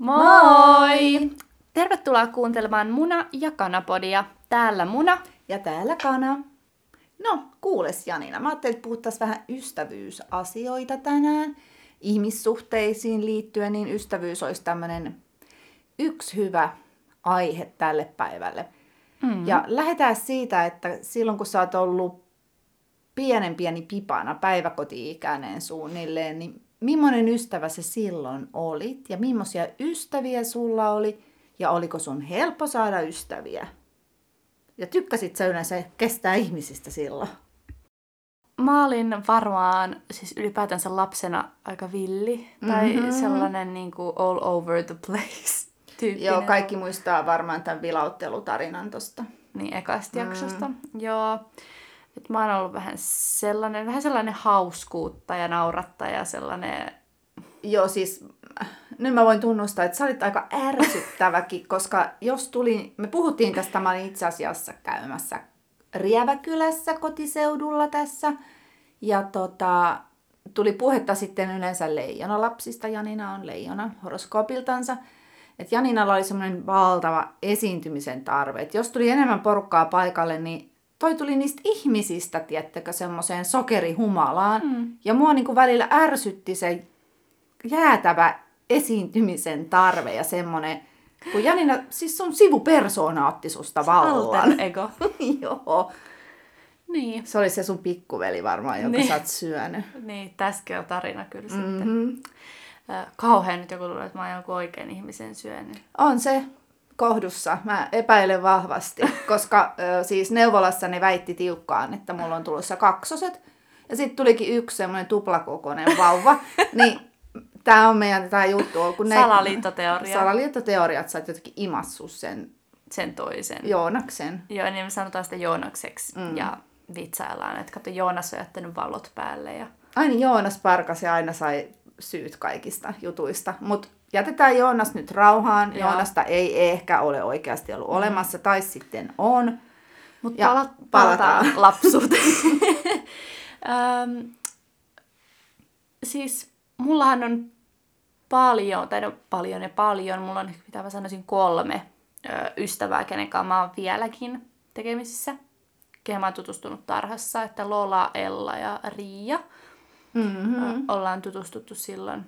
Moi! Tervetuloa kuuntelemaan Muna ja Kanapodia. Täällä Muna. Ja täällä Kana. No, kuules Janina, mä ajattelin, että puhuttaisiin vähän ystävyysasioita tänään. Ihmissuhteisiin liittyen, niin ystävyys olisi tämmöinen yksi hyvä aihe tälle päivälle. Mm. Ja lähdetään siitä, että silloin kun sä oot ollut pienen pieni pipana, päiväkoti-ikäinen suunnilleen, niin millainen ystävä se silloin olit ja millaisia ystäviä sulla oli ja oliko sun helppo saada ystäviä? Ja tykkäsit sä yleensä kestää ihmisistä silloin? Mä olin varmaan siis ylipäätänsä lapsena aika villi tai mm-hmm. sellainen niin kuin all over the place tyyppinen. Joo, kaikki muistaa varmaan tämän vilauttelutarinan tosta. Niin, ekasta mm. jaksosta. Joo. Et mä oon ollut vähän sellainen, vähän sellainen hauskuutta ja naurattaja, sellainen... Joo, siis nyt mä voin tunnustaa, että sä olit aika ärsyttäväkin, koska jos tuli, me puhuttiin tästä, mä olin itse asiassa käymässä Rieväkylässä kotiseudulla tässä, ja tota, tuli puhetta sitten yleensä leijonalapsista, Janina on leijona horoskoopiltansa, että Janinalla oli semmoinen valtava esiintymisen tarve, että jos tuli enemmän porukkaa paikalle, niin toi tuli niistä ihmisistä, tiettäkö, semmoiseen sokerihumalaan. Mm. Ja mua niin kuin välillä ärsytti se jäätävä esiintymisen tarve ja semmoinen, kun Janina, siis sun sivupersoonaatti susta vallan. ego. Joo. Niin. Se oli se sun pikkuveli varmaan, jonka niin. sä oot syönyt. Niin, tässäkin on tarina kyllä mm-hmm. sitten. Kauhean nyt joku tulee, että mä oon jonkun oikein ihmisen syönyt. On se kohdussa. Mä epäilen vahvasti, koska ö, siis neuvolassa ne väitti tiukkaan, että mulla on tulossa kaksoset. Ja sitten tulikin yksi semmoinen tuplakokoinen vauva. niin tämä on meidän tämä juttu. Kun ne, Salaliittoteoria. Salaliittoteoria, että sä oot jotenkin imassut sen. Sen toisen. Joonaksen. Joo, niin me sanotaan sitä Joonakseksi. Mm. Ja vitsaillaan, että kato Joonas on jättänyt valot päälle. Ja... Ai niin, Joonas parkasi aina sai syyt kaikista jutuista. Mutta jätetään Joonas nyt rauhaan. Joo. Joonasta ei ehkä ole oikeasti ollut mm. olemassa, tai sitten on. Mutta pala- palataan lapsuuteen. um, siis mullahan on paljon, tai no paljon ja paljon, mulla on, mitä mä sanoisin, kolme ö, ystävää, kenen kanssa mä oon vieläkin tekemisissä. Kehen mä oon tutustunut tarhassa, että Lola, Ella ja Riia. Mm-hmm. Ollaan tutustuttu silloin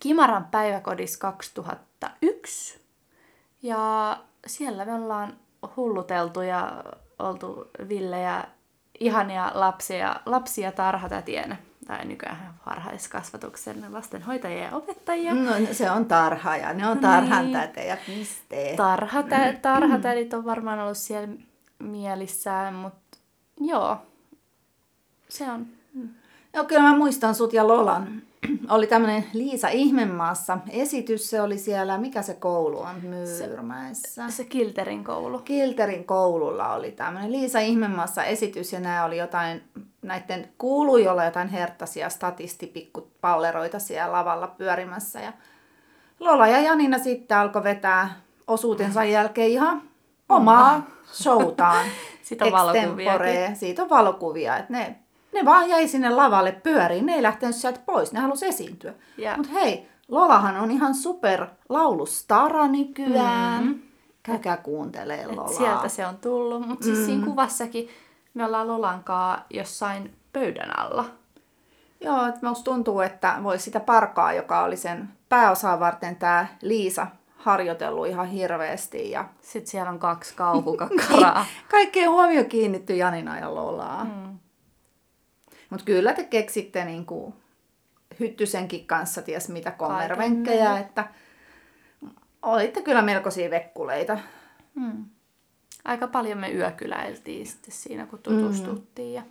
Kimaran päiväkodissa 2001. Ja siellä me ollaan hulluteltu ja oltu villejä, ihania lapsia, lapsia tarhatätienä tai nykyään varhaiskasvatuksen lastenhoitajia ja opettajia. No se on tarha ja ne on tarhan niin. ja piste. Tarhatä, tarhatädit on varmaan ollut siellä mielissään, mutta joo, se on. Mm. Joo, kyllä mä muistan sut ja Lolan oli tämmöinen Liisa Ihmemaassa esitys. Se oli siellä, mikä se koulu on, Myyrmäessä? Se, se Kilterin koulu. Kilterin koululla oli tämmöinen Liisa Ihmemaassa esitys ja nämä oli jotain, näiden kuului olla jotain herttaisia statistipikkupalleroita siellä lavalla pyörimässä. Ja Lola ja Janina sitten alkoi vetää osuutensa jälkeen ihan omaa showtaan. Siitä on valokuvia. Siitä on valokuvia, että ne ne vaan jäi sinne lavalle pyöriin, ne ei lähtenyt sieltä pois, ne halusi esiintyä. Yeah. Mutta hei, Lolahan on ihan super laulustara nykyään. Mm-hmm. Käykää kuuntelee Lolaa. Et sieltä se on tullut, mutta siis mm. siinä kuvassakin me ollaan Lolankaa jossain pöydän alla. Joo, että musta tuntuu, että voi sitä parkaa, joka oli sen pääosaa varten tämä Liisa harjoitellut ihan hirveästi. Ja... Sitten siellä on kaksi kaukukakkaraa. Kaikkeen huomio kiinnitty Janina ja Lolaa. Mm. Mutta kyllä te keksitte niin kuin Hyttysenkin kanssa ties mitä kommervenkkejä, että olitte kyllä melkoisia vekkuleita. Hmm. Aika paljon me yökyläiltiin sitten siinä, kun tutustuttiin. Ja...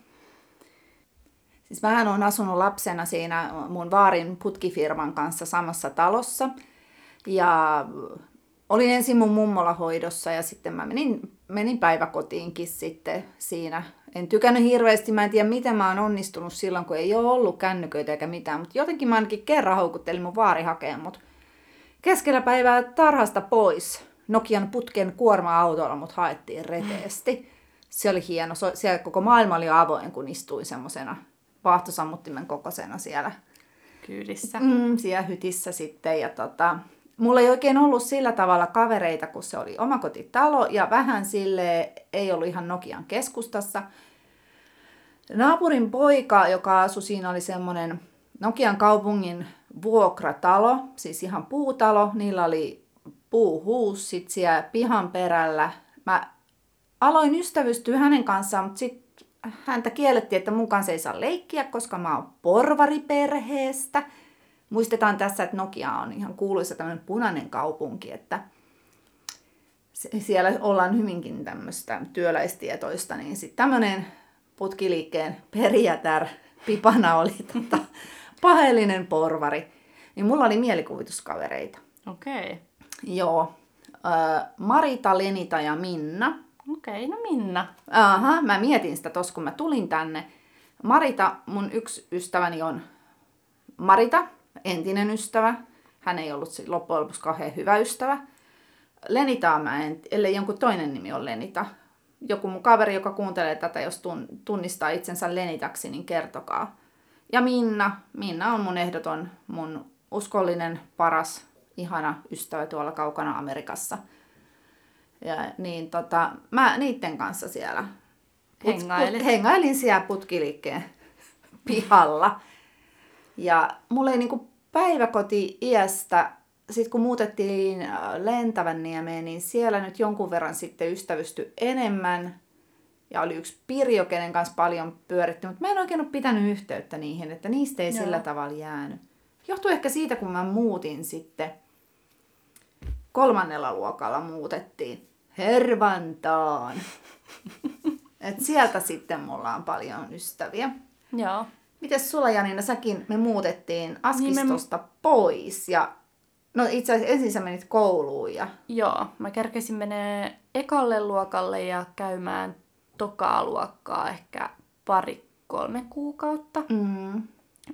Siis vähän on asunut lapsena siinä mun vaarin putkifirman kanssa samassa talossa. Ja olin ensin mun mummola hoidossa ja sitten mä menin, menin päiväkotiinkin sitten siinä en tykännyt hirveästi, mä en tiedä miten mä oon onnistunut silloin, kun ei ole ollut kännyköitä eikä mitään, mutta jotenkin mä ainakin kerran houkuttelin mun vaari hakeen mut keskellä päivää tarhasta pois. Nokian putken kuorma-autolla mut haettiin reteesti. Se oli hieno. Siellä koko maailma oli avoin, kun istuin semmosena vaahtosammuttimen kokoisena siellä kyydissä. Mm, siellä hytissä sitten. Ja tota, mulla ei oikein ollut sillä tavalla kavereita, kun se oli omakotitalo ja vähän sille ei ollut ihan Nokian keskustassa. Naapurin poika, joka asui siinä, oli semmoinen Nokian kaupungin vuokratalo, siis ihan puutalo. Niillä oli puuhuussit siellä pihan perällä. Mä aloin ystävystyä hänen kanssaan, mutta sitten häntä kiellettiin, että mun kanssa ei saa leikkiä, koska mä oon porvariperheestä. Muistetaan tässä, että Nokia on ihan kuuluisa tämmöinen punainen kaupunki, että siellä ollaan hyvinkin tämmöistä työläistietoista, niin sitten tämmöinen putkiliikkeen perijätär Pipana oli tota, pahellinen porvari. Niin mulla oli mielikuvituskavereita. Okei. Okay. Joo. Äh, Marita, Lenita ja Minna. Okei, okay, no Minna. Aha, mä mietin sitä tos, kun mä tulin tänne. Marita, mun yksi ystäväni on Marita, entinen ystävä. Hän ei ollut loppujen lopuksi kauhean hyvä ystävä. Lenita mä en, ellei jonkun toinen nimi on Lenita. Joku mun kaveri, joka kuuntelee tätä, jos tunnistaa itsensä Lenitaksi, niin kertokaa. Ja Minna. Minna on mun ehdoton, mun uskollinen, paras, ihana ystävä tuolla kaukana Amerikassa. Ja niin tota, mä niiden kanssa siellä Hengailin. Put, hengailin siellä putkiliikkeen pihalla. Ja mulla ei niinku päiväkoti-iästä, sitten kun muutettiin äh, Lentävän niemeen, niin siellä nyt jonkun verran sitten ystävysty enemmän. Ja oli yksi Pirjo, kenen kanssa paljon pyöritty, mutta mä en oikein ole pitänyt yhteyttä niihin, että niistä ei Joo. sillä tavalla jäänyt. Johtuu ehkä siitä, kun mä muutin sitten, kolmannella luokalla muutettiin Hervantaan. Et sieltä sitten mulla on paljon ystäviä. Joo. Mites sulla Janina, säkin me muutettiin Askistosta niin me... pois ja no itse asiassa ensin sä menit kouluun ja... Joo, mä kerkesin menee ekalle luokalle ja käymään tokaa luokkaa ehkä pari kolme kuukautta. Mm.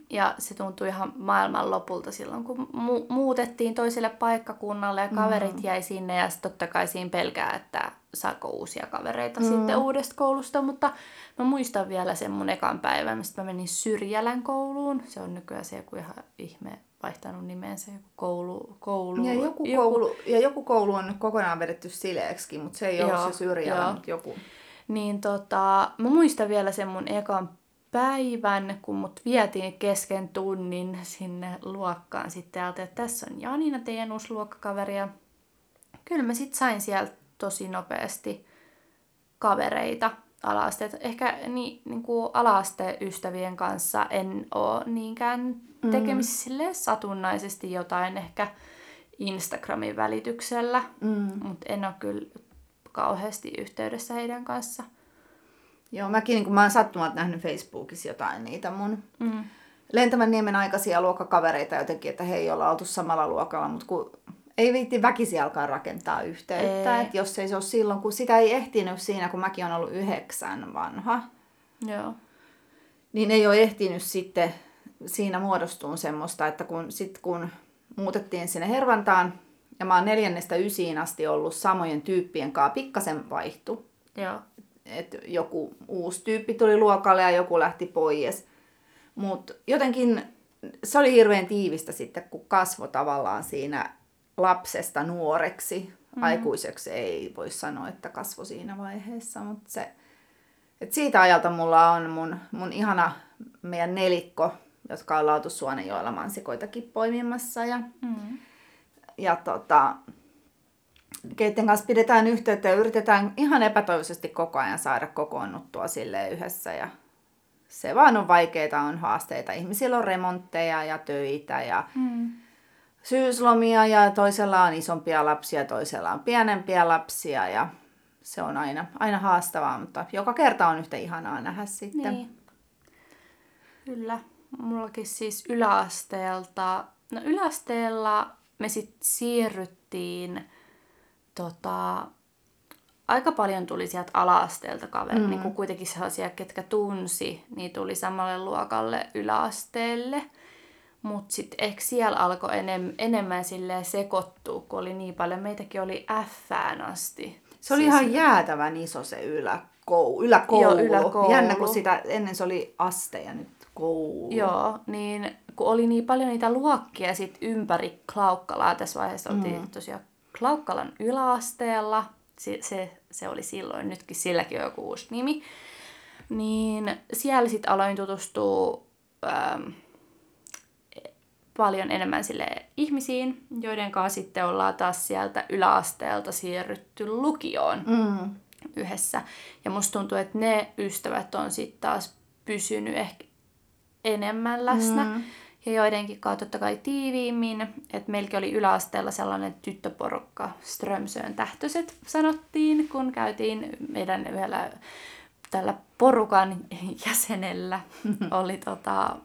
Ja se tuntui ihan maailman lopulta silloin, kun mu- muutettiin toiselle paikkakunnalle ja kaverit mm. jäi sinne. Ja sitten totta kai siinä pelkää, että saako uusia kavereita mm. sitten uudesta koulusta. Mutta mä muistan vielä sen mun ekan päivän, mistä mä menin Syrjälän kouluun. Se on nykyään se joku ihan ihme vaihtanut nimensä, joku koulu. koulu ja, joku joku... Koulu, ja joku koulu on nyt kokonaan vedetty sileeksi, mutta se ei joo, ole se Syrjälä, mutta joku. Niin tota, mä muistan vielä sen mun ekan päivän, kun mut vietiin kesken tunnin sinne luokkaan sitten ajattelin, että tässä on Janina, teidän uusi luokkakaveri. Ja kyllä mä sitten sain sieltä tosi nopeasti kavereita ala-asteet. Ehkä ni, niin kuin ala-ystävien kanssa en ole niinkään mm. tekemisissä mm. satunnaisesti jotain ehkä Instagramin välityksellä, mm. mutta en ole kyllä kauheasti yhteydessä heidän kanssa. Joo, mäkin niin kun mä oon sattumalta nähnyt Facebookissa jotain niitä mun mm. Lentävän niemen aikaisia luokkakavereita jotenkin, että he ei olla oltu samalla luokalla, mutta kun ei viitti väkisi alkaa rakentaa yhteyttä, että jos ei se ole silloin, kun sitä ei ehtinyt siinä, kun mäkin on ollut yhdeksän vanha, Joo. niin ei ole ehtinyt sitten siinä muodostuun semmoista, että kun, sit kun muutettiin sinne Hervantaan, ja mä oon neljännestä ysiin asti ollut samojen tyyppien kanssa, pikkasen vaihtu. Joo että joku uusi tyyppi tuli luokalle ja joku lähti pois. Mutta jotenkin se oli hirveän tiivistä sitten, kun kasvo tavallaan siinä lapsesta nuoreksi. Mm-hmm. Aikuiseksi ei voi sanoa, että kasvo siinä vaiheessa, mutta se, et siitä ajalta mulla on mun, mun ihana meidän nelikko, jotka on Lautussuonenjoella mansikoitakin poimimassa. Ja, mm-hmm. ja tota, keiden kanssa pidetään yhteyttä ja yritetään ihan epätoivoisesti koko ajan saada kokoonnuttua sille yhdessä. Ja se vaan on vaikeita, on haasteita. Ihmisillä on remontteja ja töitä ja mm. Syyslomia ja toisella on isompia lapsia, toisella on pienempiä lapsia ja se on aina, aina haastavaa, mutta joka kerta on yhtä ihanaa nähdä sitten. Niin. Kyllä. Mullakin siis yläasteelta, no yläasteella me sitten siirryttiin tota, aika paljon tuli sieltä ala-asteelta kaveri, mm. niin kuin kuitenkin sellaisia, ketkä tunsi, niin tuli samalle luokalle yläasteelle. Mutta sitten ehkä siellä alkoi enem, enemmän sekoittua, kun oli niin paljon. Meitäkin oli Fään asti. Se oli Siis- ihan jäätävän iso se yläkoulu. yläkoulu. Joo, yläkoulu. Jännä, kun sitä ennen se oli aste ja nyt koulu. Joo, niin kun oli niin paljon niitä luokkia sit ympäri Klaukkalaa, tässä vaiheessa oltiin mm. tosiaan Klaukkalan yläasteella, se, se, se oli silloin, nytkin silläkin on joku uusi nimi, niin siellä sitten aloin tutustua ähm, paljon enemmän sille ihmisiin, joiden kanssa sitten ollaan taas sieltä yläasteelta siirrytty lukioon Mm. yhdessä. Ja musta tuntuu, että ne ystävät on sitten taas pysynyt ehkä enemmän läsnä. Mm. Ja joidenkin kautta totta kai tiiviimmin. Että meilläkin oli yläasteella sellainen tyttöporukka, Strömsön tähtöiset sanottiin, kun käytiin meidän yhdellä tällä porukan jäsenellä oli tota,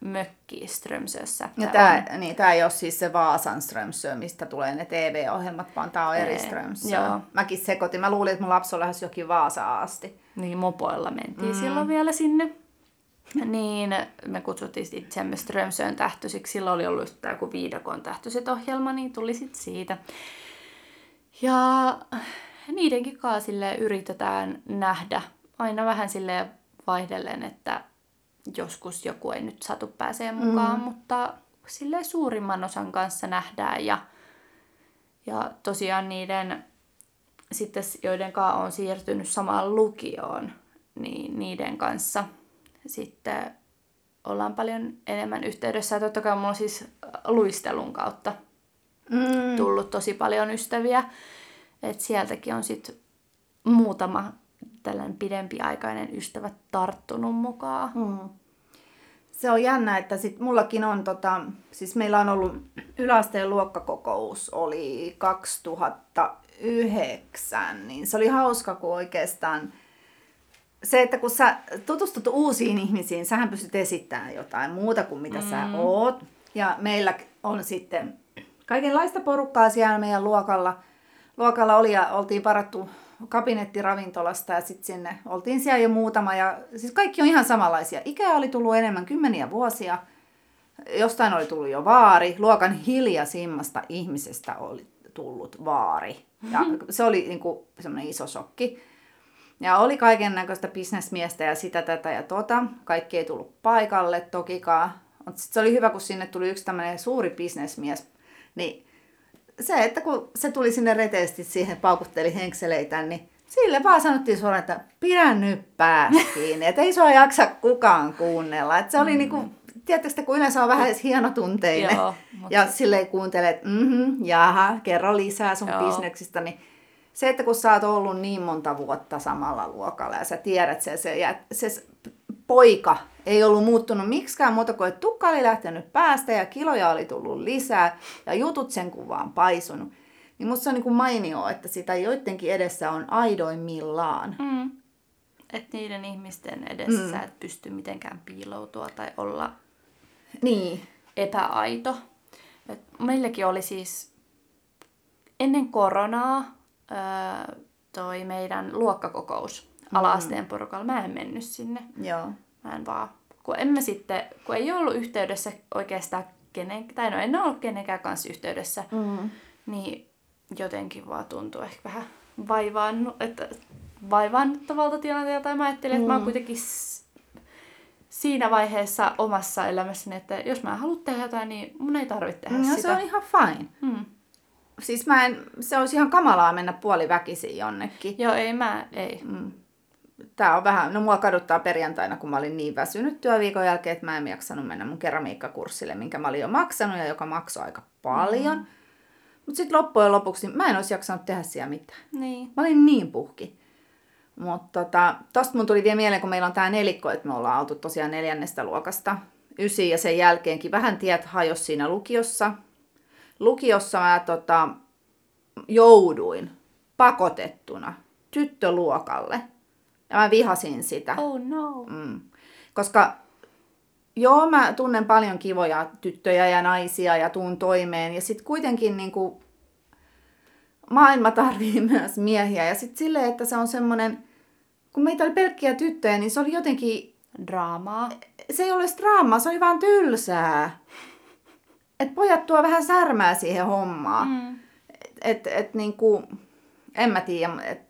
mökki Strömsössä. Ja tämä niin, tää ei ole siis se Vaasan Strömsö, mistä tulee ne TV-ohjelmat, vaan tämä on eri Strömsö. joo. Mäkin sekoitin. Mä luulin, että mun lapsi on lähes jokin Vaasa asti. Niin, mopoilla mentiin mm. silloin vielä sinne. Niin me kutsuttiin sit itseämme Strömsön tähtöisiksi. Silloin oli ollut tää joku viidakon tähtöiset ohjelma, niin tuli sit siitä. Ja niidenkin kanssa silleen yritetään nähdä aina vähän sille vaihdellen, että joskus joku ei nyt satu pääsee mukaan, mm. mutta sille suurimman osan kanssa nähdään ja, ja tosiaan niiden sitten joiden kanssa on siirtynyt samaan lukioon, niin niiden kanssa sitten ollaan paljon enemmän yhteydessä. Ja totta kai mulla on siis luistelun kautta Mm. tullut tosi paljon ystäviä. Et sieltäkin on sitten muutama tällainen pidempiaikainen ystävä tarttunut mukaan. Mm. Se on jännä, että sit mullakin on, tota, siis meillä on ollut yläasteen luokkakokous oli 2009, niin se oli hauska, kun oikeastaan se, että kun sä tutustut uusiin ihmisiin, sähän pystyt esittämään jotain muuta kuin mitä mm. sä oot. Ja meillä on sitten kaikenlaista porukkaa siellä meidän luokalla. Luokalla oli ja oltiin varattu kabinettiravintolasta ja sitten sinne oltiin siellä jo muutama. Ja siis kaikki on ihan samanlaisia. Ikää oli tullut enemmän kymmeniä vuosia. Jostain oli tullut jo vaari. Luokan hiljasimmasta ihmisestä oli tullut vaari. Ja se oli niin kuin semmoinen iso shokki. Ja oli kaiken näköistä bisnesmiestä ja sitä, tätä ja tota. Kaikki ei tullut paikalle tokikaan. Mutta se oli hyvä, kun sinne tuli yksi tämmöinen suuri bisnesmies. Niin se, että kun se tuli sinne reteesti siihen, paukutteli henkseleitä, niin sille vaan sanottiin suoraan, että pidä nyt päästä kiinni, että ei sua jaksa kukaan kuunnella. Että se oli mm. niinku, tiedättekö, kun yleensä on vähän hienotunteinen Joo, mut- ja silleen kuuntelee, että mhm, jaha, kerro lisää sun Joo. bisneksistä, niin se, että kun sä oot ollut niin monta vuotta samalla luokalla ja sä tiedät se, se, ja se poika ei ollut muuttunut miksikään muuta kuin, että tukka oli lähtenyt päästä ja kiloja oli tullut lisää ja jutut sen kuvaan paisunut. Niin musta se on niin kuin mainio, että sitä joidenkin edessä on aidoimmillaan. Mm. Että niiden ihmisten edessä mm. sä et pysty mitenkään piiloutua tai olla Niin. epäaito. Et meilläkin oli siis ennen koronaa öö, toi meidän luokkakokous ala-asteen porukalla. Mä en mennyt sinne. Joo. Mä en vaan, kun emme sitten, kun ei ollut yhteydessä oikeastaan kenen, tai no en ollut kenenkään kanssa yhteydessä, Mm. niin jotenkin vaan tuntuu ehkä vähän vaivaannu, että vaivaannuttavalta tilanteelta. Tai mä ajattelin, että mä oon kuitenkin s- siinä vaiheessa omassa elämässäni, että jos mä haluan tehdä jotain, niin mun ei tarvitse tehdä No, sitä. se on ihan fine. hmm. Siis mä en, se olisi ihan kamalaa mennä puoliväkisin jonnekin. Joo, ei mä, ei. Mm. Tää on vähän, no mua kaduttaa perjantaina, kun mä olin niin väsynyt työviikon jälkeen, että mä en jaksanut mennä mun keramiikkakurssille, minkä mä olin jo maksanut ja joka maksoi aika paljon. Mm. Mutta sitten loppujen lopuksi mä en olisi jaksanut tehdä siellä mitään. Niin. Mä olin niin puhki. Mutta tota, tosta mun tuli vielä mieleen, kun meillä on tää nelikko, että me ollaan oltu tosiaan neljännestä luokasta ysi ja sen jälkeenkin vähän tiet hajos siinä lukiossa. Lukiossa mä tota, jouduin pakotettuna tyttöluokalle. Ja mä vihasin sitä. Oh no. Mm. Koska joo, mä tunnen paljon kivoja tyttöjä ja naisia ja tuun toimeen. Ja sitten kuitenkin niin kuin, maailma tarvii myös miehiä. Ja sitten silleen, että se on semmoinen, kun meitä oli pelkkiä tyttöjä, niin se oli jotenkin, Draamaa. se ei ole draamaa, se oli vaan tylsää. Et pojat tuo vähän särmää siihen hommaan. Mm. Et, et niinku, en mä tiedä, et,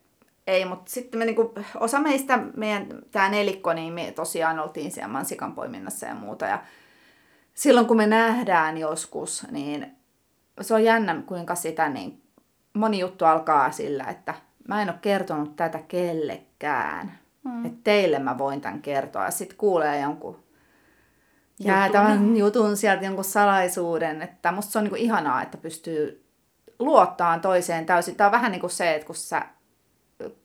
ei, mutta sitten me niinku, osa meistä, meidän tämä nelikko, niin me tosiaan oltiin siellä mansikan poiminnassa ja muuta. Ja silloin kun me nähdään joskus, niin se on jännä, kuinka sitä niin moni juttu alkaa sillä, että mä en ole kertonut tätä kellekään. Mm. Että teille mä voin tämän kertoa. Ja sitten kuulee jonkun jäätävän jutun. jutun sieltä, jonkun salaisuuden. Että musta se on niinku ihanaa, että pystyy luottaa toiseen täysin. Tämä on vähän niin kuin se, että kun sä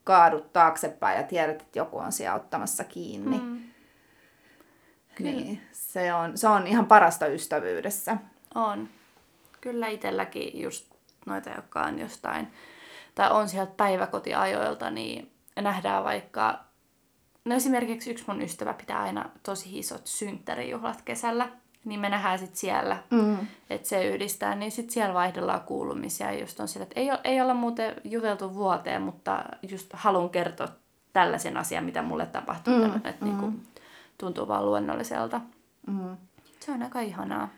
kaadut taaksepäin ja tiedät, että joku on siellä ottamassa kiinni. Mm. Niin, se on, se on ihan parasta ystävyydessä. On. Kyllä itselläkin just noita, jotka on jostain, tai on sieltä päiväkotiajoilta, niin nähdään vaikka, no esimerkiksi yksi mun ystävä pitää aina tosi isot synttärijuhlat kesällä, niin me nähdään sitten siellä, mm. että se yhdistää, niin sitten siellä vaihdellaan kuulumisia, just on sillä, että ei, ei olla muuten juteltu vuoteen, mutta just haluan kertoa tällaisen asian, mitä mulle tapahtuu, mm. että mm. niinku, tuntuu vaan luonnolliselta. Mm. Se on aika ihanaa.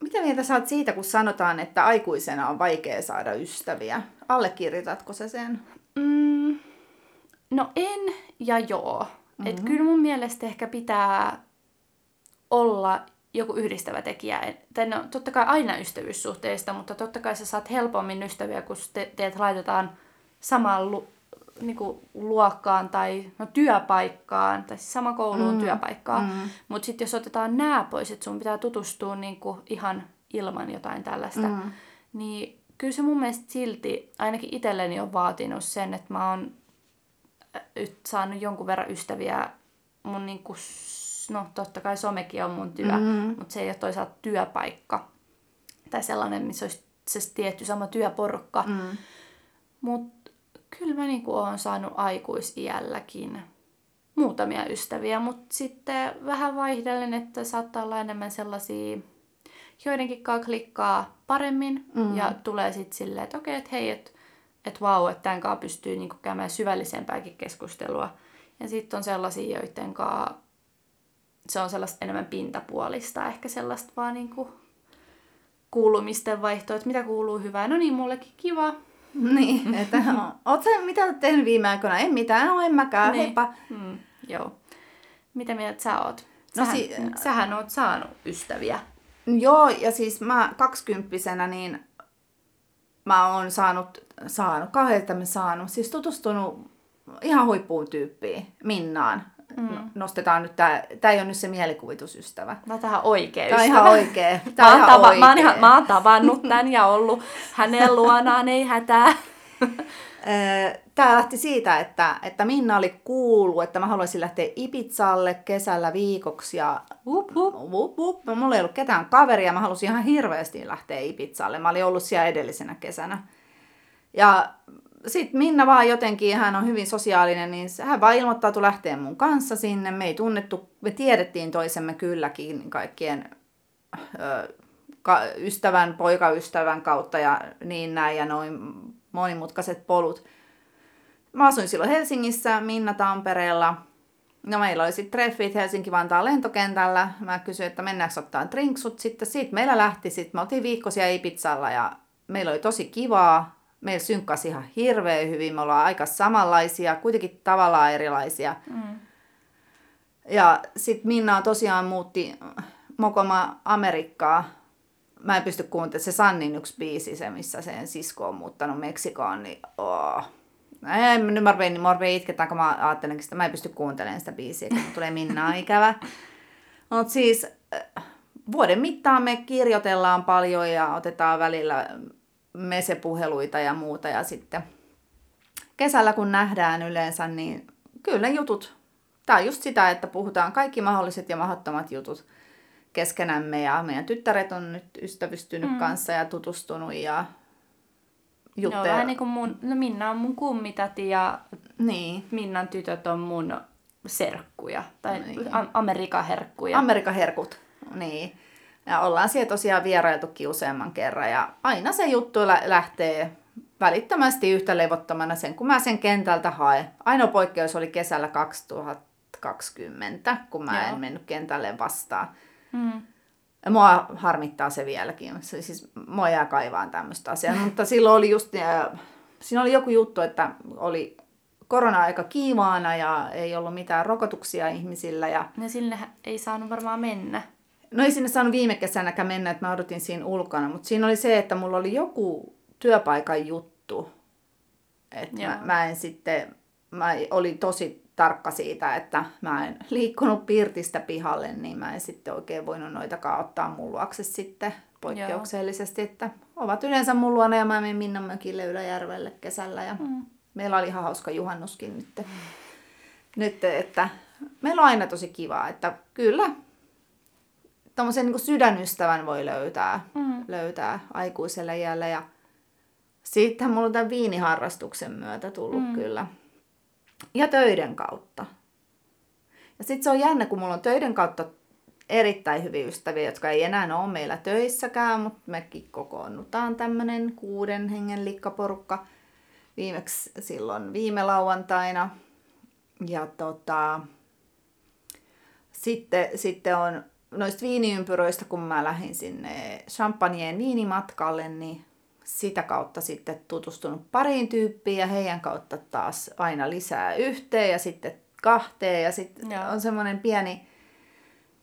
Mitä mieltä sä oot siitä, kun sanotaan, että aikuisena on vaikea saada ystäviä? Allekirjoitatko sä sen? Mm, no en ja joo. Mm-hmm. Et kyllä mun mielestä ehkä pitää olla joku yhdistävä tekijä. Tai no, totta kai aina ystävyyssuhteista, mutta totta kai sä saat helpommin ystäviä, kun te, teet laitetaan samaan lu, niinku, luokkaan tai no, työpaikkaan, tai siis sama kouluun mm. työpaikkaan. Mm. Mutta sitten jos otetaan nämä pois, että sun pitää tutustua niinku, ihan ilman jotain tällaista, mm. niin kyllä se mun mielestä silti, ainakin itselleni on vaatinut sen, että mä oon saanut jonkun verran ystäviä mun niinku, no totta kai somekin on mun työ, mm. mutta se ei ole toisaalta työpaikka. Tai sellainen, missä olisi se tietty sama työporukka. Mm. Mutta kyllä mä niinku oon saanut aikuisiälläkin muutamia ystäviä, mutta sitten vähän vaihdellen, että saattaa olla enemmän sellaisia, joidenkin kanssa klikkaa paremmin mm. ja tulee sitten silleen, että okei, okay, että hei, että et vau, että tämän kanssa pystyy niinku käymään syvällisempääkin keskustelua. Ja sitten on sellaisia, joiden kanssa se on sellaista enemmän pintapuolista, ehkä sellaista vaan niinku kuulumisten vaihtoa, että mitä kuuluu hyvää. No niin, mullekin kiva, niin, että oot sä mitä tehnyt viime aikoina? En mitään, no en mäkään, niin. heippa. Mm, joo. Mitä mieltä sä oot? No sähän, no si- sähän oot saanut ystäviä. Joo, ja siis mä kaksikymppisenä niin mä oon saanut, saanut, kauhean mä saanut, siis tutustunut ihan huippuun tyyppiin, Minnaan. Mm. Nostetaan nyt, tää, tää ei ole nyt se mielikuvitusystävä. Mä tähän oikea Tää on ihan oikea. Tää mä, oon ihan tava- oikea. Mä, oon ihan, mä oon tavannut tän ja ollut hänen luonaan, ei hätää. Tämä lähti siitä, että, että Minna oli kuullut, että mä haluaisin lähteä Ibizalle kesällä viikoksi ja up, up. Up, up. mulla ei ollut ketään kaveria, mä halusin ihan hirveästi lähteä Ibizalle. Mä olin ollut siellä edellisenä kesänä. Ja sitten Minna vaan jotenkin, hän on hyvin sosiaalinen, niin hän vaan ilmoittautui lähteä mun kanssa sinne. Me ei tunnettu, me tiedettiin toisemme kylläkin kaikkien ö, ka, ystävän, poikaystävän kautta ja niin näin ja noin monimutkaiset polut. Mä asuin silloin Helsingissä, Minna Tampereella. No meillä oli sitten treffit Helsinki-Vantaan lentokentällä. Mä kysyin, että mennäänkö ottaa drinksut sitten. Siitä meillä lähti sitten. Me oltiin viikkosia Ipitsalla ja meillä oli tosi kivaa meillä synkkasi ihan hirveän hyvin, me ollaan aika samanlaisia, kuitenkin tavallaan erilaisia. Mm. Ja sitten Minna tosiaan muutti Mokoma Amerikkaa. Mä en pysty kuuntelemaan, se Sannin yksi biisi, se missä sen sisko on muuttanut Meksikoon, niin oh. Ei, nyt mä rupean, mä rupean itketään, kun mä ajattelen että mä en pysty kuuntelemaan sitä biisiä, kun tulee Minna ikävä. Mutta siis äh, vuoden mittaan me kirjoitellaan paljon ja otetaan välillä mesepuheluita ja muuta. Ja sitten kesällä kun nähdään yleensä, niin kyllä jutut, tämä on just sitä, että puhutaan kaikki mahdolliset ja mahdottomat jutut keskenämme ja meidän tyttäret on nyt ystävystynyt mm. kanssa ja tutustunut ja jutteja. Joo, vähän niin kuin mun, no Minna on mun kummitati ja niin. Minnan tytöt on mun serkkuja tai niin. Amerikan herkkuja. Amerikan herkut, niin. Ja ollaan siellä tosiaan vierailtukin useamman kerran ja aina se juttu lähtee välittömästi yhtä levottomana sen, kun mä sen kentältä haen. Ainoa poikkeus oli kesällä 2020, kun mä Joo. en mennyt kentälle vastaan. Mm. Mua harmittaa se vieläkin. Se, siis mua jää kaivaan tämmöistä asiaa. Mutta silloin oli just siinä oli joku juttu, että oli korona-aika kiivaana ja ei ollut mitään rokotuksia ihmisillä. Ja... Ja sinne ei saanut varmaan mennä. No ei sinne saanut viime kesänäkään mennä, että mä odotin siinä ulkona, mutta siinä oli se, että mulla oli joku työpaikan juttu. Että mä, mä en sitten, mä olin tosi tarkka siitä, että mä en liikkunut pirtistä pihalle, niin mä en sitten oikein voinut noitakaan ottaa mun luokse sitten poikkeuksellisesti, Joo. että ovat yleensä mun luona ja mä menen Minnanmökille Yläjärvelle kesällä ja mm. meillä oli ihan hauska juhannuskin nyt. Mm. nyt että meillä on aina tosi kivaa, että kyllä tommosen niin sydänystävän voi löytää, mm. löytää aikuiselle iällä ja sitten mulla on tämän viiniharrastuksen myötä tullut mm. kyllä. Ja töiden kautta. Ja sitten se on jännä, kun mulla on töiden kautta erittäin hyviä ystäviä, jotka ei enää ole meillä töissäkään, mutta mekin kokoonnutaan tämmöinen kuuden hengen likkaporukka viimeksi silloin viime lauantaina. Ja tota, sitten, sitten on noista viiniympyröistä, kun mä lähdin sinne Champagneen viinimatkalle, niin sitä kautta sitten tutustunut pariin tyyppiin ja heidän kautta taas aina lisää yhteen ja sitten kahteen ja sitten Joo. on semmoinen pieni,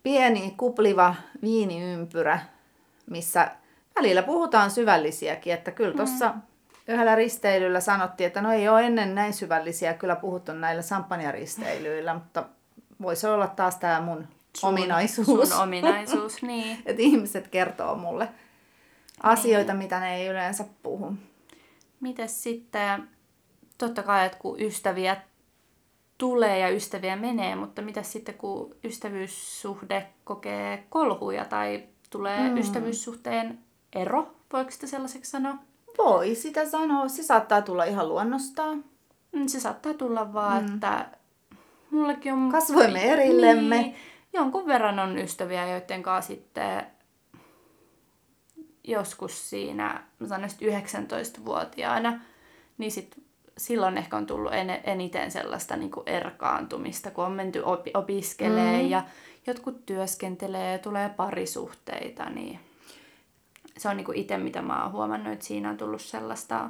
pieni kupliva viiniympyrä, missä välillä puhutaan syvällisiäkin, että kyllä tuossa mm. yhdellä risteilyllä sanottiin, että no ei ole ennen näin syvällisiä kyllä puhuttu näillä sampanjaristeilyillä, mutta voisi olla taas tämä mun sun, ominaisuus. Sun ominaisuus, niin. että ihmiset kertoo mulle asioita, niin. mitä ne ei yleensä puhu. Mites sitten, totta kai, että kun ystäviä tulee ja ystäviä menee, mutta mitä sitten kun ystävyyssuhde kokee kolhuja tai tulee mm. ystävyyssuhteen ero, voiko sitä sellaiseksi sanoa? Voi sitä sanoa. Se saattaa tulla ihan luonnostaan. Mm, se saattaa tulla vaan, mm. että mullakin on... Kasvoimme erillemme. Niin, jonkun verran on ystäviä, joiden kanssa sitten joskus siinä, mä sanon 19-vuotiaana, niin sit silloin ehkä on tullut en, eniten sellaista niin kuin erkaantumista, kun on menty opi, opiskelee mm. ja jotkut työskentelee ja tulee parisuhteita, niin se on niin kuin itse, mitä mä oon huomannut, että siinä on tullut sellaista...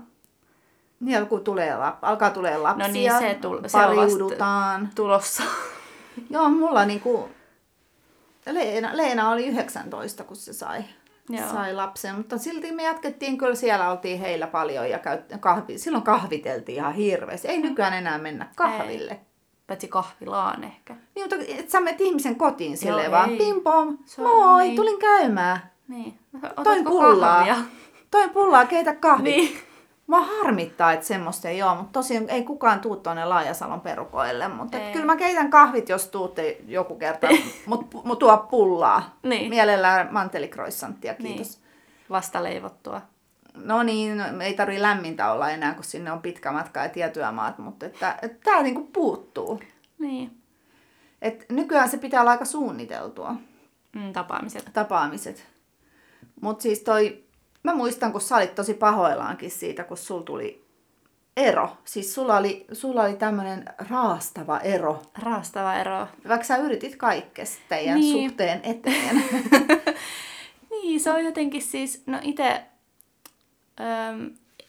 Niin, kun tulee, alkaa tulee lapsia, no niin, se tul- pariudutaan. tulossa. Joo, mulla niinku... Leena, Leena oli 19, kun se sai Joo. sai lapsen, mutta silti me jatkettiin, kyllä siellä oltiin heillä paljon ja käyt, kahvi, silloin kahviteltiin ihan hirveästi. Ei nykyään enää mennä kahville. Ei. Paitsi kahvilaan ehkä. Niin, mutta et sä menet ihmisen kotiin silleen vaan, pimpom, moi, niin. tulin käymään. Niin. Toin pullaa. Kahvia? Toin pullaa, keitä kahvit. Niin. Mä harmittaa, että semmoista ei ole, mutta tosiaan ei kukaan tuu tuonne Laajasalon perukoille. Mutta kyllä mä keitän kahvit, jos tuutte joku kerta, mutta mut tuo pullaa. Niin. Mielellään mantelikroissanttia, niin. kiitos. Niin. Vasta leivottua. No niin, no, ei tarvi lämmintä olla enää, kun sinne on pitkä matka ja tietyömaat, mutta että, että tämä niinku puuttuu. Niin. Et nykyään se pitää olla aika suunniteltua. Mm, tapaamiset. Tapaamiset. Mutta siis toi mä muistan, kun sä olit tosi pahoillaankin siitä, kun sul tuli ero. Siis sulla oli, sulla oli tämmöinen raastava ero. Raastava ero. Vaikka sä yritit kaikkesta teidän niin. suhteen eteen. niin, se on jotenkin siis, no itse,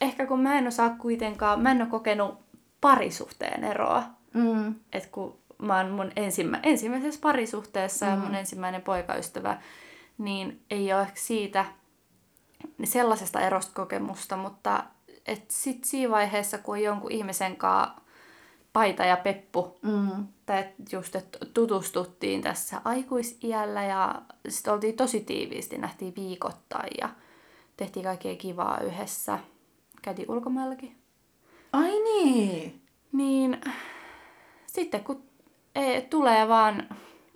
ehkä kun mä en osaa kuitenkaan, mä en ole kokenut parisuhteen eroa. Mm. Että kun mä oon mun ensimmä, ensimmäisessä parisuhteessa mm. ja mun mm. ensimmäinen poikaystävä, niin ei ole ehkä siitä sellaisesta erosta kokemusta, mutta et sit siinä vaiheessa, kun jonkun ihmisen kanssa paita ja peppu, mm. tai just, että tutustuttiin tässä aikuisiällä ja sitten oltiin tosi tiiviisti, nähtiin viikoittain ja tehtiin kaikkea kivaa yhdessä. Käytiin ulkomaillakin. Ai niin! Niin sitten kun ei, tulee vaan...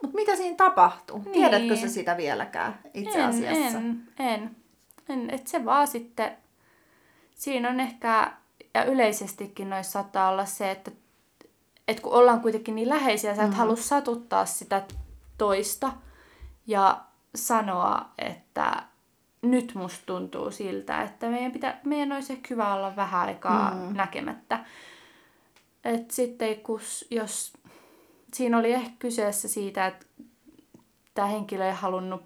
Mutta mitä siinä tapahtuu? Niin. Tiedätkö sä sitä vieläkään itse en, asiassa? En, en. En, et se vaan sitten, siinä on ehkä, ja yleisestikin noissa saattaa olla se, että et kun ollaan kuitenkin niin läheisiä, sä et mm. halua satuttaa sitä toista ja sanoa, että nyt musta tuntuu siltä, että meidän, pitä, meidän olisi ehkä hyvä olla vähän aikaa mm. näkemättä. Et sitten kun, jos siinä oli ehkä kyseessä siitä, että tämä henkilö ei halunnut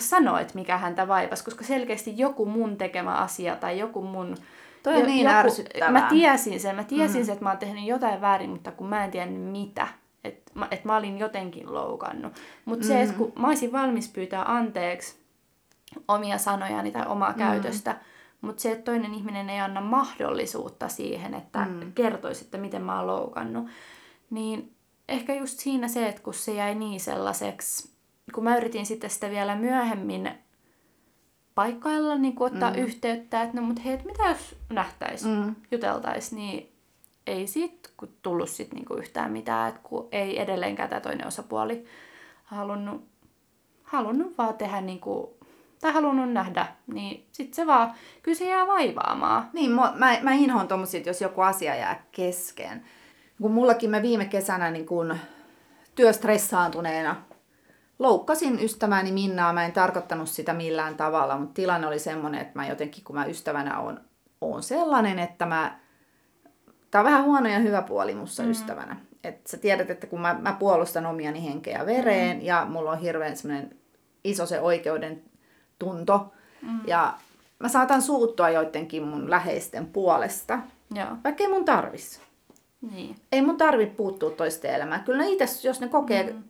sanoa, että mikä häntä vaivasi, koska selkeästi joku mun tekemä asia tai joku mun... Toi on jo- niin ärsyttävää. Mä tiesin sen, mä tiesin mm. sen, että mä oon tehnyt jotain väärin, mutta kun mä en tiennyt mitä. Että mä, et mä olin jotenkin loukannut. Mutta mm. se, että kun mä olisin valmis pyytää anteeksi omia sanojani tai omaa mm. käytöstä, mutta se, että toinen ihminen ei anna mahdollisuutta siihen, että mm. kertoisi, että miten mä oon loukannut, niin ehkä just siinä se, että kun se jäi niin sellaiseksi, kun mä yritin sitten sitä vielä myöhemmin paikkailla, niin kuin ottaa mm. yhteyttä, että no mut hei, et mitä jos nähtäis, mm. juteltais, niin ei siitä tullut sit niinku yhtään mitään, että kun ei edelleenkään tämä toinen osapuoli halunnut, halunnut vaan tehdä niinku, tai halunnut nähdä, niin sit se vaan, kyllä se jää vaivaamaan. Niin, mä, mä, mä inhoan tommosia, että jos joku asia jää kesken. Kun mullakin mä viime kesänä niin kun työstressaantuneena loukkasin ystävääni Minnaa. Mä en tarkoittanut sitä millään tavalla, mutta tilanne oli semmoinen, että mä jotenkin, kun mä ystävänä on, on sellainen, että mä... Tää on vähän huono ja hyvä puoli mussa mm. ystävänä. Että sä tiedät, että kun mä, mä puolustan omiani henkeä vereen mm. ja mulla on hirveän semmoinen iso se oikeuden tunto. Mm. Ja mä saatan suuttua joidenkin mun läheisten puolesta, Joo, vaikka ei mun tarvis. niin. Ei mun tarvi puuttua toisten elämään. Kyllä ne itse, jos ne kokee, mm.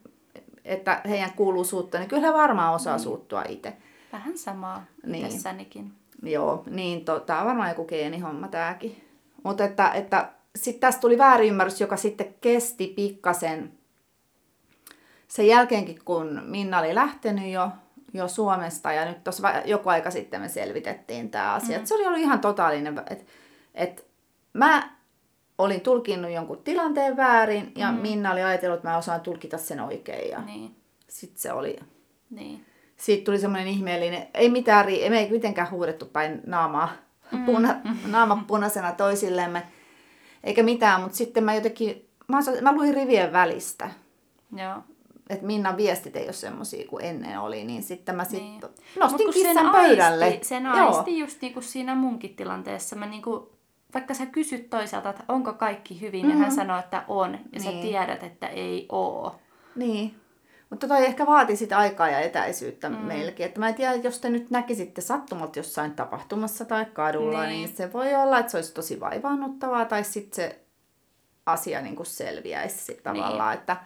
Että heidän kuuluu suuttua, niin kyllä he varmaan osaa mm. suuttua itse. Vähän samaa Niin. itsessänikin. Joo, niin tota, on varmaan joku geenihomma tääkin. Mutta että, että sitten tästä tuli väärinymmärrys, joka sitten kesti pikkasen sen jälkeenkin, kun Minna oli lähtenyt jo, jo Suomesta ja nyt tuossa joku aika sitten me selvitettiin tämä asia. Mm. Se oli ollut ihan totaalinen, että et mä olin tulkinnut jonkun tilanteen väärin ja mm. Minna oli ajatellut, että mä osaan tulkita sen oikein ja Niin, sitten se oli niin. siitä tuli semmoinen ihmeellinen, ei mitään, ri- me ei mitenkään huudettu päin naamaa, puna, naama punaisena toisillemme, eikä mitään, mutta sitten mä jotenkin, mä, osa- mä luin rivien välistä, Joo. että Minnan viestit ei ole semmoisia kuin ennen oli, niin sitten mä sitten Niin. Mut nostin kun sen kissan pöydälle. Aisti, sen aisti just niinku siinä munkin tilanteessa. Mä niinku, vaikka sä kysyt toiselta, että onko kaikki hyvin, mm-hmm. ja hän sanoo, että on, ja niin. sä Niin. tiedät, että ei oo. Niin. Mutta toi ehkä vaati sitä aikaa ja etäisyyttä mm. meillekin. Että mä en tiedä, jos te nyt näkisitte sattumalta jossain tapahtumassa tai kadulla, niin, Niin. niin se voi olla, että se olisi tosi vaivaannuttavaa tai sitten se asia niin kuin selviäisi sit tavallaan. Että,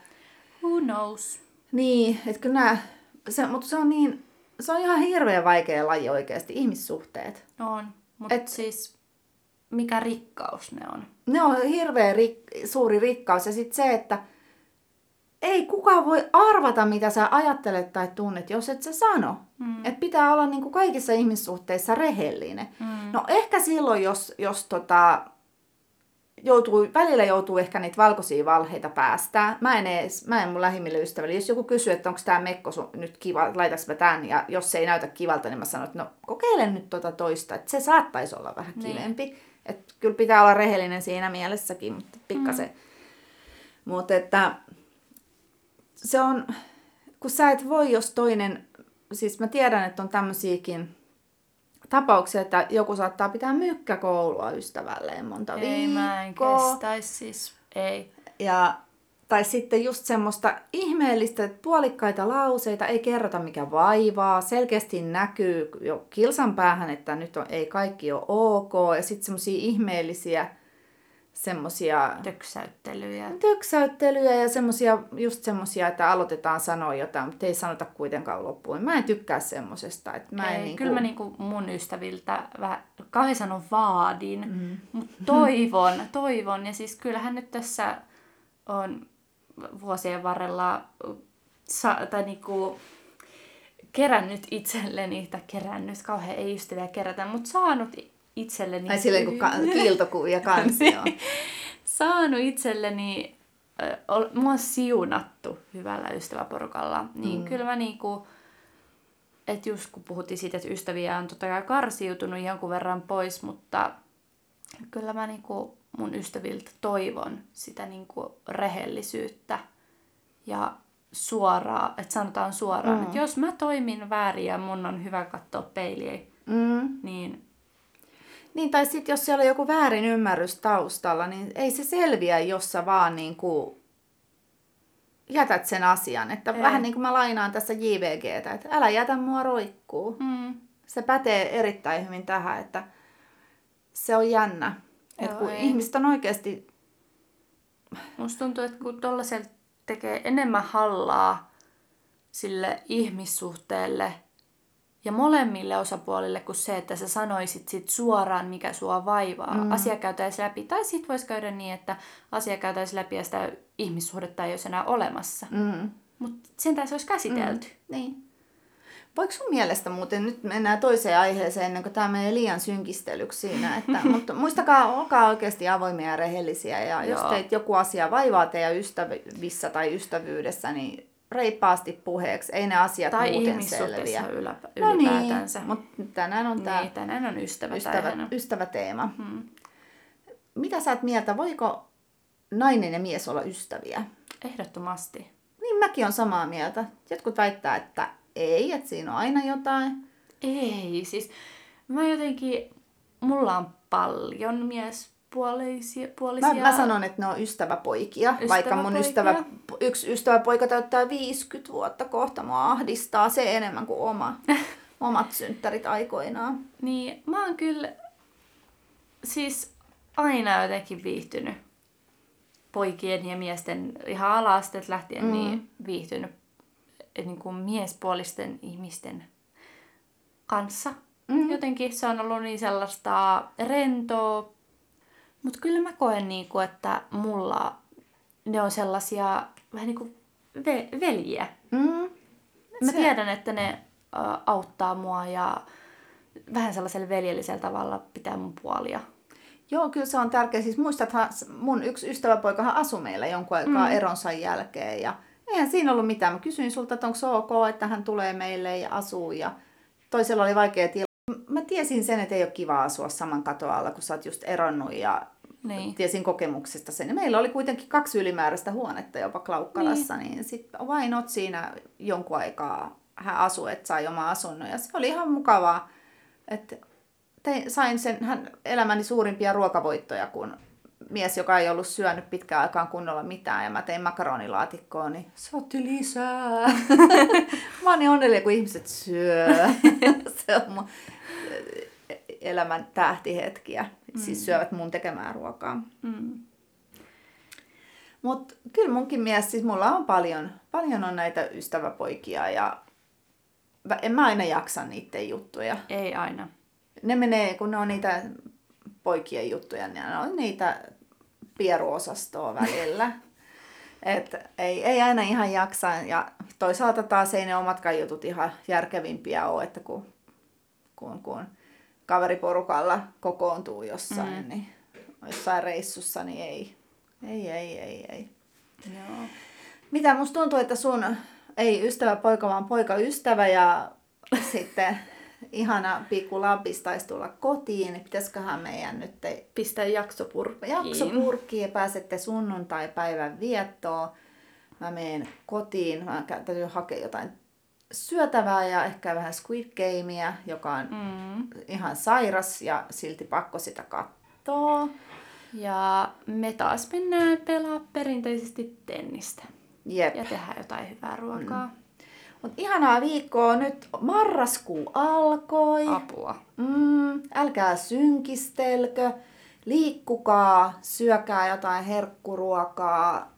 Who knows? niin, että kyllä nämä, se, mutta se on niin, se on ihan hirveän vaikea laji oikeasti, ihmissuhteet. On. Mutta Et- siis, mikä rikkaus ne on. Ne on hirveän rik, suuri rikkaus ja sitten se, että ei kukaan voi arvata, mitä sä ajattelet tai tunnet, jos et sä sano. Mm. Et pitää olla niin kuin kaikissa ihmissuhteissa rehellinen. Mm. No ehkä silloin, jos, jos tota, joutuu, välillä joutuu ehkä niitä valkoisia valheita päästää. Mä en, edes, mä en mun lähimmille ystäville, jos joku kysyy, että onko tämä mekko sun nyt kiva, laitaks mä tän, ja jos se ei näytä kivalta, niin mä sanon, että no kokeile nyt tota toista, että se saattaisi olla vähän Niin. Että kyllä pitää olla rehellinen siinä mielessäkin, mutta pikkasen. Mm. Mutta että se on, kun sä et voi, jos toinen, siis mä tiedän, että on tämmöisiäkin tapauksia, että joku saattaa pitää mykkäkoulua ystävälleen monta Ei mä en viikkoa. kestäis siis. Ei. Ja, tai sitten just semmoista ihmeellistä, että puolikkaita lauseita, ei kerrota mikä vaivaa, selkeästi näkyy jo kilsan päähän, että nyt on, ei kaikki ole ok, ja sitten semmoisia ihmeellisiä semmoisia Töksäyttelyjä. töksäyttelyjä ja semmosia, just semmosia, että aloitetaan sanoa jotain, mutta ei sanota kuitenkaan loppuun. Mä en tykkää semmosesta. Että mä en Ei, niinku... Kyllä mä niinku mun ystäviltä vähän, kauhean sanon vaadin, mm. mutta toivon, toivon. Ja siis kyllähän nyt tässä on vuosien varrella sa, tai niinku, kerännyt itselleni, tai kerännyt, kauhean ei ystäviä kerätä, mutta saanut itselleni... Ai silleen kuin ka- kiiltokuvia kanssa, joo. saanut itselleni, ol- mua on siunattu hyvällä ystäväporukalla, niin mm. kyllä mä niinku, että just kun puhuttiin siitä, että ystäviä on totta kai karsiutunut jonkun verran pois, mutta kyllä mä niinku mun ystäviltä toivon sitä niinku rehellisyyttä ja suoraa, että sanotaan suoraan, mm. että jos mä toimin väärin ja mun on hyvä katsoa peiliä, Mm. niin Niin, tai sitten jos siellä on joku väärin ymmärrys taustalla, niin ei se selviä, jos sä vaan niin kuin jätät sen asian. Että Ei. vähän niin kuin mä lainaan tässä JVGtä, että älä jätä mua roikkuu. Mm. Se pätee erittäin hyvin tähän, että se on jännä. Joo, kun ei. ihmiset on oikeasti, Musta tuntuu, että kun tollasella tekee enemmän hallaa sille ihmissuhteelle ja molemmille osapuolille kuin se, että sä sanoisit sit suoraan, mikä sua vaivaa. Mm. Asia käytäisi läpi. Tai sit voisi käydä niin, että asia käytäisi läpi ja sitä ihmissuhdetta ei olisi enää olemassa. mm, Mutta sen tässä olisi käsitelty. niin. Voiko sun mielestä muuten, nyt mennään toiseen aiheeseen ennen kuin tämä menee liian synkistelyksi siinä, että, mutta muistakaa, olkaa oikeasti avoimia ja rehellisiä ja jos teit joku asia vaivaa teidän ystävissä tai ystävyydessä, niin reippaasti puheeksi, ei ne asiat Tai muuten selviä. ylipä, No niin, mutta tänään on tämä Niin, tänään on ystävä, ystävä, ystävä. ystäväteema. Hmm. Mitä sä oot mieltä, voiko nainen ja mies olla ystäviä? Ehdottomasti. Niin mäkin on samaa mieltä. Jotkut väittää, että ei, että siinä on aina jotain. Ei, siis mä jotenkin, mulla on paljon miespuolisia. Mä, Puolisia. mä sanon, että ne on ystäväpoikia, vaikka mun ystävä, Ystäväpoikia. yksi ystäväpoika täyttää 50 vuotta kohta. Mua ahdistaa se enemmän kuin oma, omat synttärit aikoinaan. Niin, mä oon kyllä siis aina jotenkin viihtynyt poikien ja miesten ihan ala-asteet lähtien mm. niin viihtynyt niin kuin miespuolisten ihmisten kanssa. Mm. Jotenkin se on ollut niin sellaista rentoa. Mutta kyllä mä koen, niin kuin, että mulla ne on sellaisia vähän niin kuin ve- veljiä. Mm. Mä Se- tiedän, että ne ä, auttaa mua ja vähän sellaisella veljellisellä tavalla pitää mun puolia. Joo, kyllä se on tärkeä. Siis muistathan, mun yksi ystäväpoikahan asui meillä jonkun aikaa mm. eronsa jälkeen ja eihän siinä ollut mitään. Mä kysyin sulta, että onko se ok, että hän tulee meille ja asuu ja toisella oli vaikea tila. Mä tiesin sen, että ei ole kiva asua saman katon alla, kun sä oot just eronnut ja Niin. tiesin kokemuksesta sen. Meillä oli kuitenkin kaksi ylimääräistä huonetta jopa Klaukkalassa, niin, niin sitten vain oot siinä jonkun aikaa hän asui, että sai oma asunnon. Ja se oli ihan mukavaa, että tein, sain sen hän elämäni suurimpia ruokavoittoja, kun mies, joka ei ollut syönyt pitkään aikaan kunnolla mitään, ja mä tein makaronilaatikkoa, niin se otti lisää. mä oon niin onnellinen, kun ihmiset syö. se on mun elämän tähtihetkiä. Mm. Siis syövät mun tekemää ruokaa. Mm. Mutta kyllä munkin mies, siis mulla on paljon, paljon on näitä ystäväpoikia ja en mä aina jaksa niiden juttuja. Ei aina. Ne menee, kun ne on niitä poikien juttuja, niin ne on niitä pieruosastoa välillä. Et ei, ei aina ihan jaksa ja toisaalta taas ei ne omatkaan jutut ihan järkevimpiä ole, että kun, kun, kun kaveriporukalla kokoontuu jossain, mm. niin jossain reissussa, niin ei, ei, ei, ei, ei. Joo. Mitä musta tuntuu, että sun ei ystävä poika, vaan poika ystävä ja sitten ihana pikku Lampis taisi tulla kotiin, niin pitäisiköhän meidän nyt te Pistää jaksopurkkiin. jakso purkkiin ja pääsette sunnuntai-päivän viettoon. Mä menen kotiin, mä täytyy hakea jotain syötävää ja ehkä vähän Squid Gamea, joka on Mm. ihan sairas ja silti pakko sitä katsoa. Ja me taas mennään pelaa perinteisesti tennistä. Jep. Ja tehdään jotain hyvää ruokaa. Mm. Mut ihanaa viikkoa nyt. Marraskuu alkoi. Apua. Mm, älkää synkistelkö, liikkukaa, syökää jotain herkkuruokaa.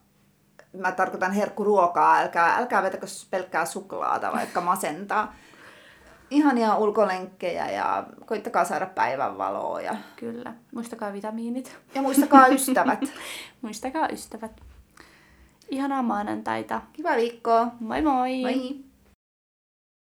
Mä tarkoitan herkkuruokaa, älkää, älkää vetäkö pelkkää suklaata, vaikka masentaa. Ihania ulkolenkkejä ja koittakaa saada päivänvaloa ja, Kyllä. Muistakaa vitamiinit. ja muistakaa ystävät. Muistakaa ystävät. Ihanaa maanantaita. Kiva viikkoa. Moi moi! Moi!